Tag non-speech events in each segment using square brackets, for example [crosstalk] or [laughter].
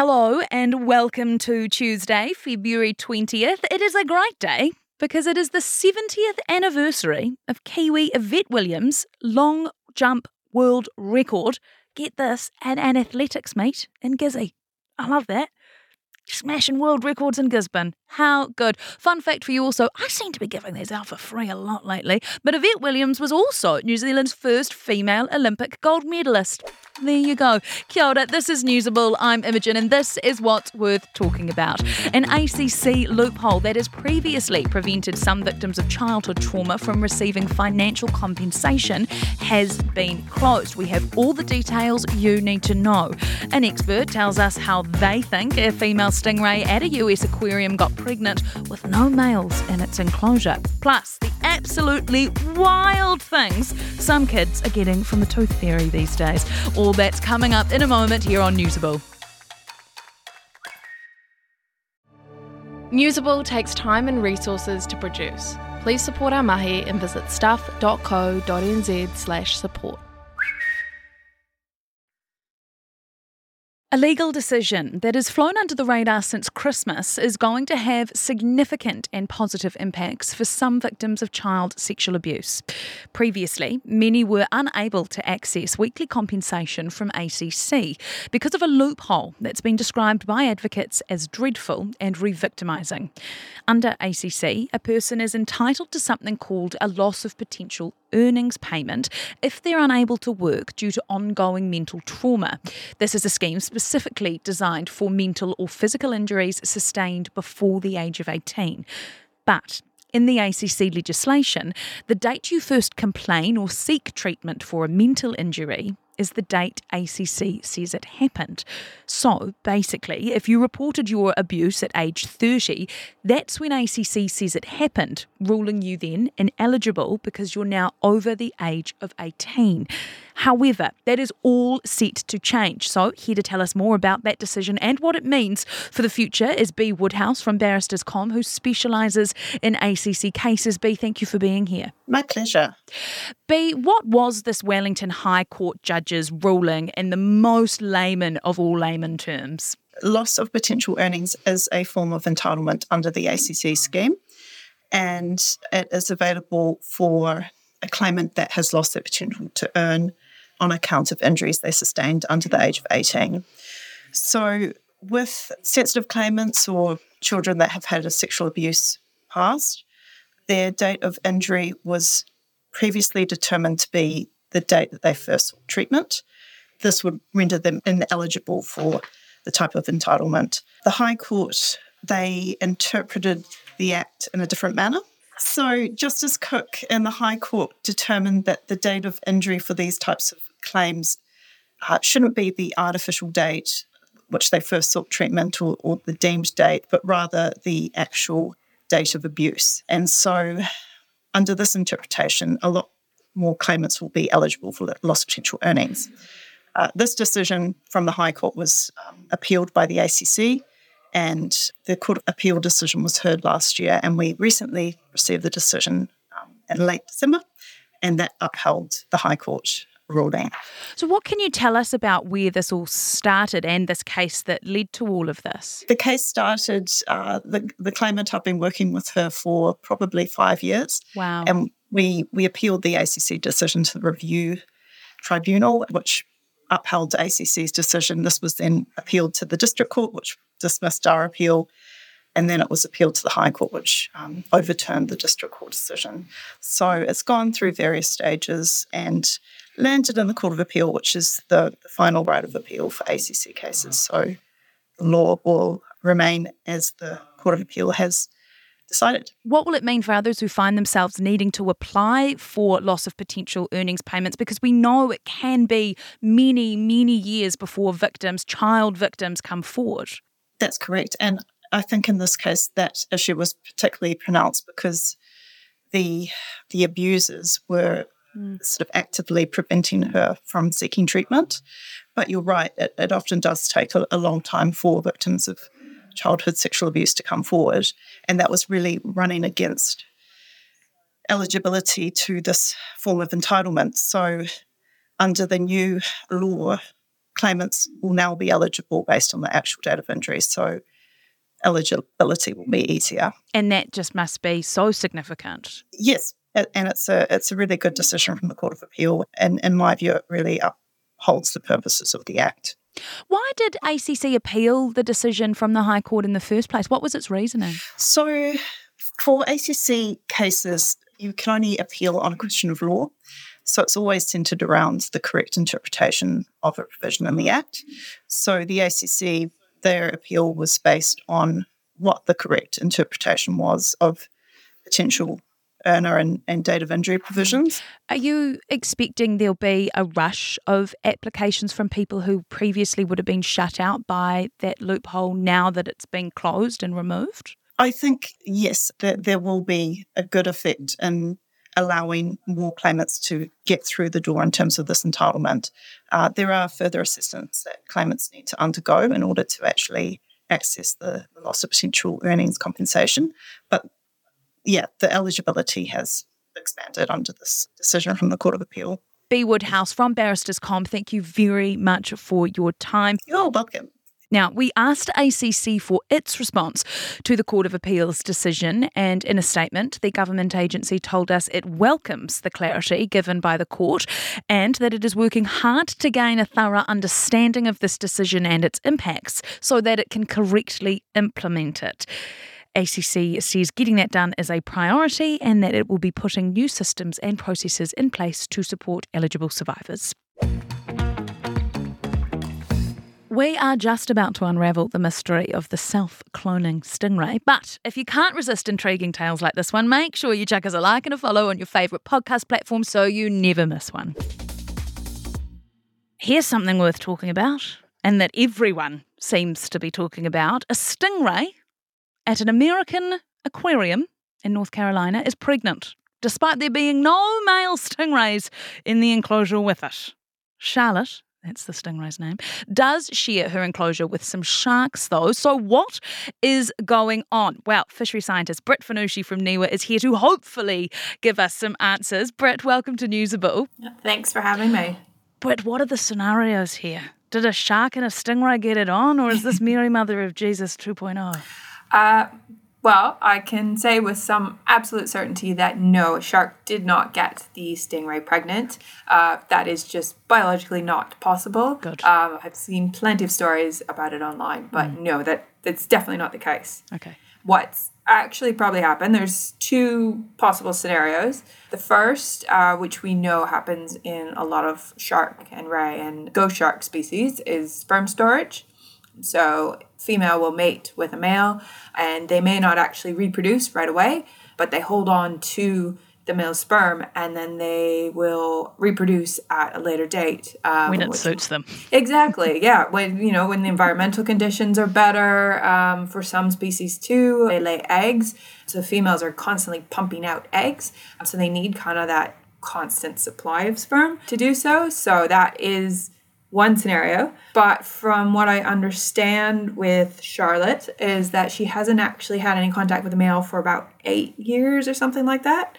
Hello and welcome to Tuesday, February 20th. It is a great day because it is the 70th anniversary of Kiwi Yvette Williams' long jump world record. Get this, at an athletics meet in Gizzy. I love that smashing world records in Gisborne. How good. Fun fact for you also, I seem to be giving these out for free a lot lately, but Yvette Williams was also New Zealand's first female Olympic gold medalist. There you go. Kia ora, this is Newsable. I'm Imogen, and this is what's worth talking about. An ACC loophole that has previously prevented some victims of childhood trauma from receiving financial compensation has been closed. We have all the details you need to know. An expert tells us how they think a female stingray at a US aquarium got pregnant with no males in its enclosure. Plus, the absolutely wild things some kids are getting from the tooth fairy these days. All that's coming up in a moment here on Newsable. Newsable takes time and resources to produce. Please support our mahi and visit stuff.co.nz A legal decision that has flown under the radar since Christmas is going to have significant and positive impacts for some victims of child sexual abuse. Previously, many were unable to access weekly compensation from ACC because of a loophole that's been described by advocates as dreadful and re victimising. Under ACC, a person is entitled to something called a loss of potential earnings payment if they're unable to work due to ongoing mental trauma. This is a scheme specifically designed for mental or physical injuries sustained before the age of 18. But in the ACC legislation, the date you first complain or seek treatment for a mental injury is the date ACC says it happened. So basically, if you reported your abuse at age 30, that's when ACC says it happened, ruling you then ineligible because you're now over the age of 18. However, that is all set to change. So, here to tell us more about that decision and what it means for the future is B Woodhouse from Barristers Comp, who specialises in ACC cases. B, thank you for being here. My pleasure. B, what was this Wellington High Court judge's ruling in the most layman of all layman terms? Loss of potential earnings is a form of entitlement under the ACC scheme, and it is available for a claimant that has lost their potential to earn on account of injuries they sustained under the age of 18. So, with sensitive claimants or children that have had a sexual abuse past, their date of injury was previously determined to be the date that they first sought treatment. This would render them ineligible for the type of entitlement. The High Court, they interpreted the Act in a different manner. So, Justice Cooke in the High Court determined that the date of injury for these types of claims uh, shouldn't be the artificial date which they first sought treatment or, or the deemed date, but rather the actual date of abuse. And so, under this interpretation, a lot more claimants will be eligible for loss of potential earnings. Uh, this decision from the High Court was um, appealed by the ACC, and the Court Appeal decision was heard last year. And we recently received the decision um, in late December, and that upheld the High Court ruling. So, what can you tell us about where this all started and this case that led to all of this? The case started, uh, the, the claimant, I've been working with her for probably five years. Wow. And we, we appealed the ACC decision to the review tribunal, which upheld ACC's decision. This was then appealed to the district court, which dismissed our appeal. And then it was appealed to the High Court, which um, overturned the district court decision. So it's gone through various stages and landed in the Court of Appeal, which is the, the final right of appeal for ACC cases. So the law will remain as the Court of Appeal has decided. What will it mean for others who find themselves needing to apply for loss of potential earnings payments? Because we know it can be many, many years before victims, child victims, come forward. That's correct. And I think in this case, that issue was particularly pronounced because the the abusers were mm. sort of actively preventing her from seeking treatment. But you're right, it, it often does take a, a long time for victims of childhood sexual abuse to come forward. And that was really running against eligibility to this form of entitlement. So, under the new law, claimants will now be eligible based on the actual date of injury. So eligibility will be easier. And that just must be so significant. Yes, and it's a it's a really good decision from the Court of Appeal, and in my view, it really upholds the purposes of the Act. Why did ACC appeal the decision from the High Court in the first place? What was its reasoning? So, for ACC cases, you can only appeal on a question of law. So it's always centered around the correct interpretation of a provision in the Act. So the ACC, their appeal was based on what the correct interpretation was of potential earner and, and date of injury provisions. Are you expecting there'll be a rush of applications from people who previously would have been shut out by that loophole now that it's been closed and removed? I think, yes, that there will be a good effect in allowing more claimants to get through the door in terms of this entitlement. Uh, there are further assistance that claimants need to undergo in order to actually access the, the loss of potential earnings compensation. But yeah, the eligibility has expanded under this decision from the Court of Appeal. B. Woodhouse from Barristers Comp, thank you very much for your time. You're welcome. Now, we asked ACC for its response to the Court of Appeal's decision, and in a statement, the government agency told us it welcomes the clarity given by the court and that it is working hard to gain a thorough understanding of this decision and its impacts so that it can correctly implement it. ACC says getting that done is a priority and that it will be putting new systems and processes in place to support eligible survivors. We are just about to unravel the mystery of the self cloning stingray. But if you can't resist intriguing tales like this one, make sure you chuck us a like and a follow on your favourite podcast platform so you never miss one. Here's something worth talking about, and that everyone seems to be talking about a stingray at an American aquarium in North Carolina is pregnant, despite there being no male stingrays in the enclosure with it. Charlotte that's the stingray's name, does share her enclosure with some sharks, though. So, what is going on? Well, fishery scientist Britt Finucci from NIWA is here to hopefully give us some answers. Britt, welcome to Newsable. Thanks for having me. Britt, what are the scenarios here? Did a shark and a stingray get it on, or is this Mary Mother of Jesus 2.0? Uh, well, I can say with some absolute certainty that no, a shark did not get the stingray pregnant. Uh, that is just biologically not possible. Good. Um, I've seen plenty of stories about it online, but mm. no, that that's definitely not the case. Okay. What's actually probably happened? There's two possible scenarios. The first, uh, which we know happens in a lot of shark and ray and ghost shark species, is sperm storage. So, female will mate with a male, and they may not actually reproduce right away, but they hold on to the male sperm and then they will reproduce at a later date um, when it suits them. Exactly yeah. When you know when the environmental conditions are better um, for some species too they lay eggs. So females are constantly pumping out eggs so they need kind of that constant supply of sperm to do so. So that is one scenario. But from what I understand with Charlotte, is that she hasn't actually had any contact with a male for about eight years or something like that.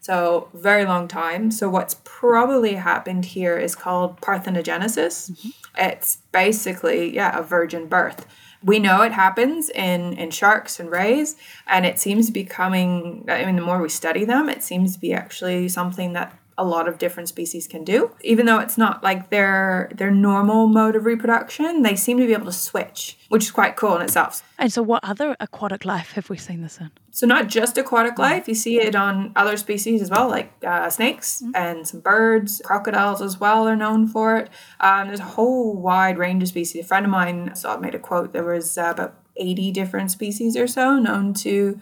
So, very long time. So, what's probably happened here is called parthenogenesis. Mm-hmm. It's basically, yeah, a virgin birth. We know it happens in, in sharks and rays, and it seems to be coming. I mean, the more we study them, it seems to be actually something that a lot of different species can do. Even though it's not like their their normal mode of reproduction, they seem to be able to switch, which is quite cool in itself. And so what other aquatic life have we seen this in? So not just aquatic life, you see it on other species as well, like uh, snakes mm-hmm. and some birds, crocodiles as well are known for it. Um, there's a whole wide range of species. A friend of mine saw made a quote. There was uh, about 80 different species or so known to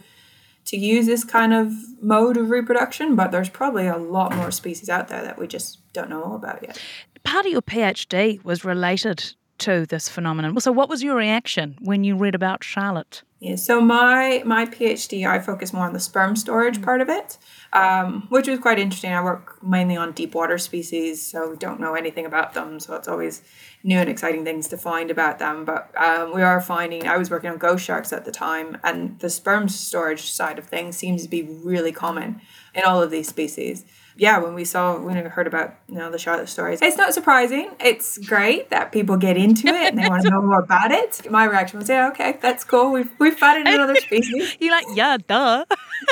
to use this kind of mode of reproduction, but there's probably a lot more species out there that we just don't know about yet. Part of your PhD was related to this phenomenon. So, what was your reaction when you read about Charlotte? Yeah, so my my PhD, I focus more on the sperm storage part of it, um, which was quite interesting. I work mainly on deep water species, so we don't know anything about them. So it's always new and exciting things to find about them. But um, we are finding. I was working on ghost sharks at the time, and the sperm storage side of things seems to be really common in all of these species. Yeah, when we saw, when we heard about you know the Charlotte stories, it's not surprising. It's great that people get into it and they want to know more about it. My reaction was, yeah, okay, that's cool. We've we've found it another [laughs] species. You're like, yeah, duh.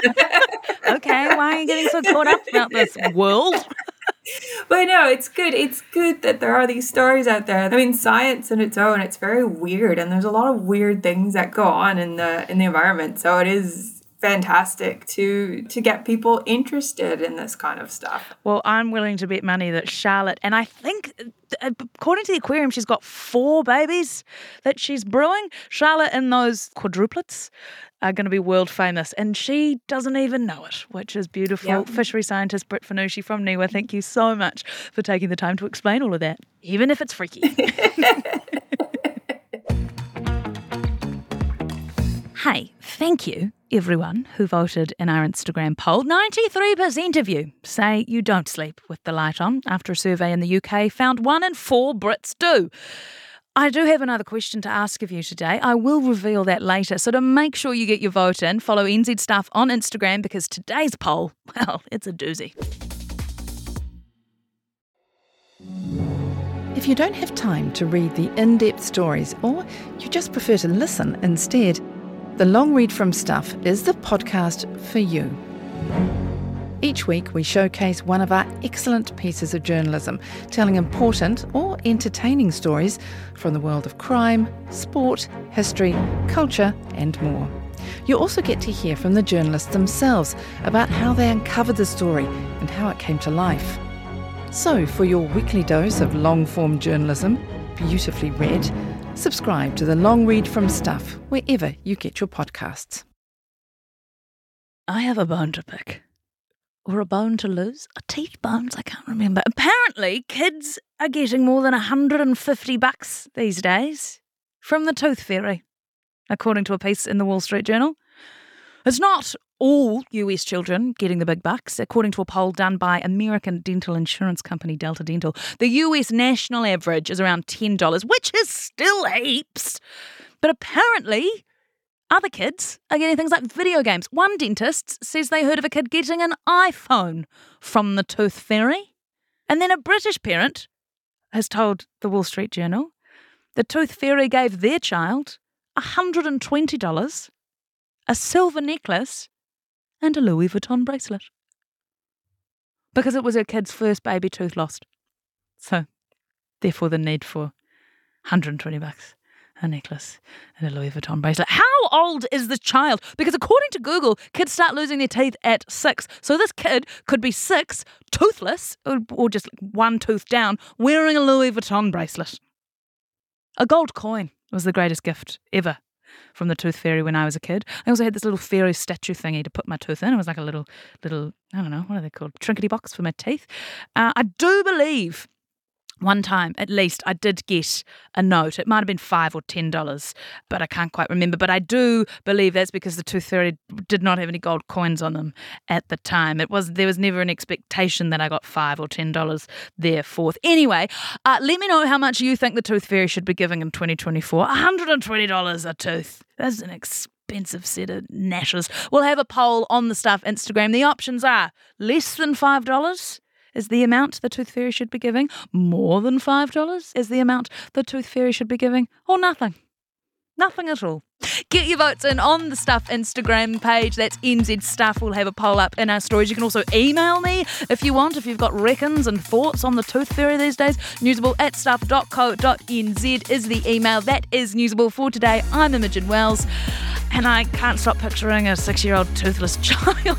[laughs] okay, why are you getting so caught up about this world? [laughs] but no, it's good. It's good that there are these stories out there. I mean, science in its own, it's very weird, and there's a lot of weird things that go on in the in the environment. So it is fantastic to to get people interested in this kind of stuff. Well, I'm willing to bet money that Charlotte, and I think uh, according to the aquarium, she's got four babies that she's brewing. Charlotte and those quadruplets are going to be world famous, and she doesn't even know it, which is beautiful. Yep. Fishery scientist Britt Finucci from NIWA, thank you so much for taking the time to explain all of that, even if it's freaky. [laughs] [laughs] hey, thank you everyone who voted in our Instagram poll, 93% of you say you don't sleep with the light on after a survey in the UK found one in four Brits do. I do have another question to ask of you today. I will reveal that later. So to make sure you get your vote in, follow NZ Stuff on Instagram because today's poll, [laughs] well, it's a doozy. If you don't have time to read the in depth stories or you just prefer to listen instead, the Long Read from Stuff is the podcast for you. Each week, we showcase one of our excellent pieces of journalism, telling important or entertaining stories from the world of crime, sport, history, culture, and more. You also get to hear from the journalists themselves about how they uncovered the story and how it came to life. So, for your weekly dose of long form journalism, beautifully read, Subscribe to the Long Read from Stuff wherever you get your podcasts. I have a bone to pick. Or a bone to lose? A teeth bones? I can't remember. Apparently, kids are getting more than 150 bucks these days from the tooth fairy, according to a piece in the Wall Street Journal. It's not all US children getting the big bucks. According to a poll done by American dental insurance company Delta Dental, the US national average is around $10, which is still heaps. But apparently, other kids are getting things like video games. One dentist says they heard of a kid getting an iPhone from the Tooth Fairy. And then a British parent has told the Wall Street Journal the Tooth Fairy gave their child $120 a silver necklace, and a Louis Vuitton bracelet. Because it was her kid's first baby tooth lost. So, therefore, the need for 120 bucks, a necklace, and a Louis Vuitton bracelet. How old is the child? Because according to Google, kids start losing their teeth at six. So this kid could be six, toothless, or, just one tooth down, wearing a Louis Vuitton bracelet. A gold coin was the greatest gift ever from the tooth fairy when I was a kid. I also had this little fairy statue thingy to put my tooth in. It was like a little, little, I don't know, what are they called? Trinkety box for my teeth. Uh, I do believe one time at least I did get a note. It might have been five or ten dollars, but I can't quite remember. But I do believe that's because the tooth fairy did not have any gold coins on them at the time. It was there was never an expectation that I got five or ten dollars thereforth. Anyway, uh, let me know how much you think the tooth fairy should be giving in 2024. $120 a tooth. That's an expensive set of gnashes. We'll have a poll on the stuff Instagram. The options are less than five dollars is the amount the Tooth Fairy should be giving, more than $5 is the amount the Tooth Fairy should be giving, or nothing. Nothing at all. Get your votes in on the Stuff Instagram page. That's NZ Stuff. We'll have a poll up in our stories. You can also email me if you want, if you've got reckons and thoughts on the Tooth Fairy these days. Newsable at stuff.co.nz is the email. That is Newsable for today. I'm Imogen Wells. And I can't stop picturing a six year old toothless [laughs] child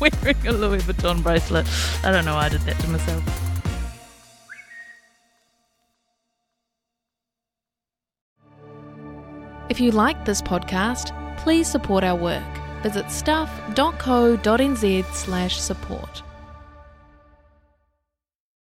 wearing a Louis Vuitton bracelet. I don't know why I did that to myself. If you like this podcast, please support our work. Visit stuff.co.nz slash support.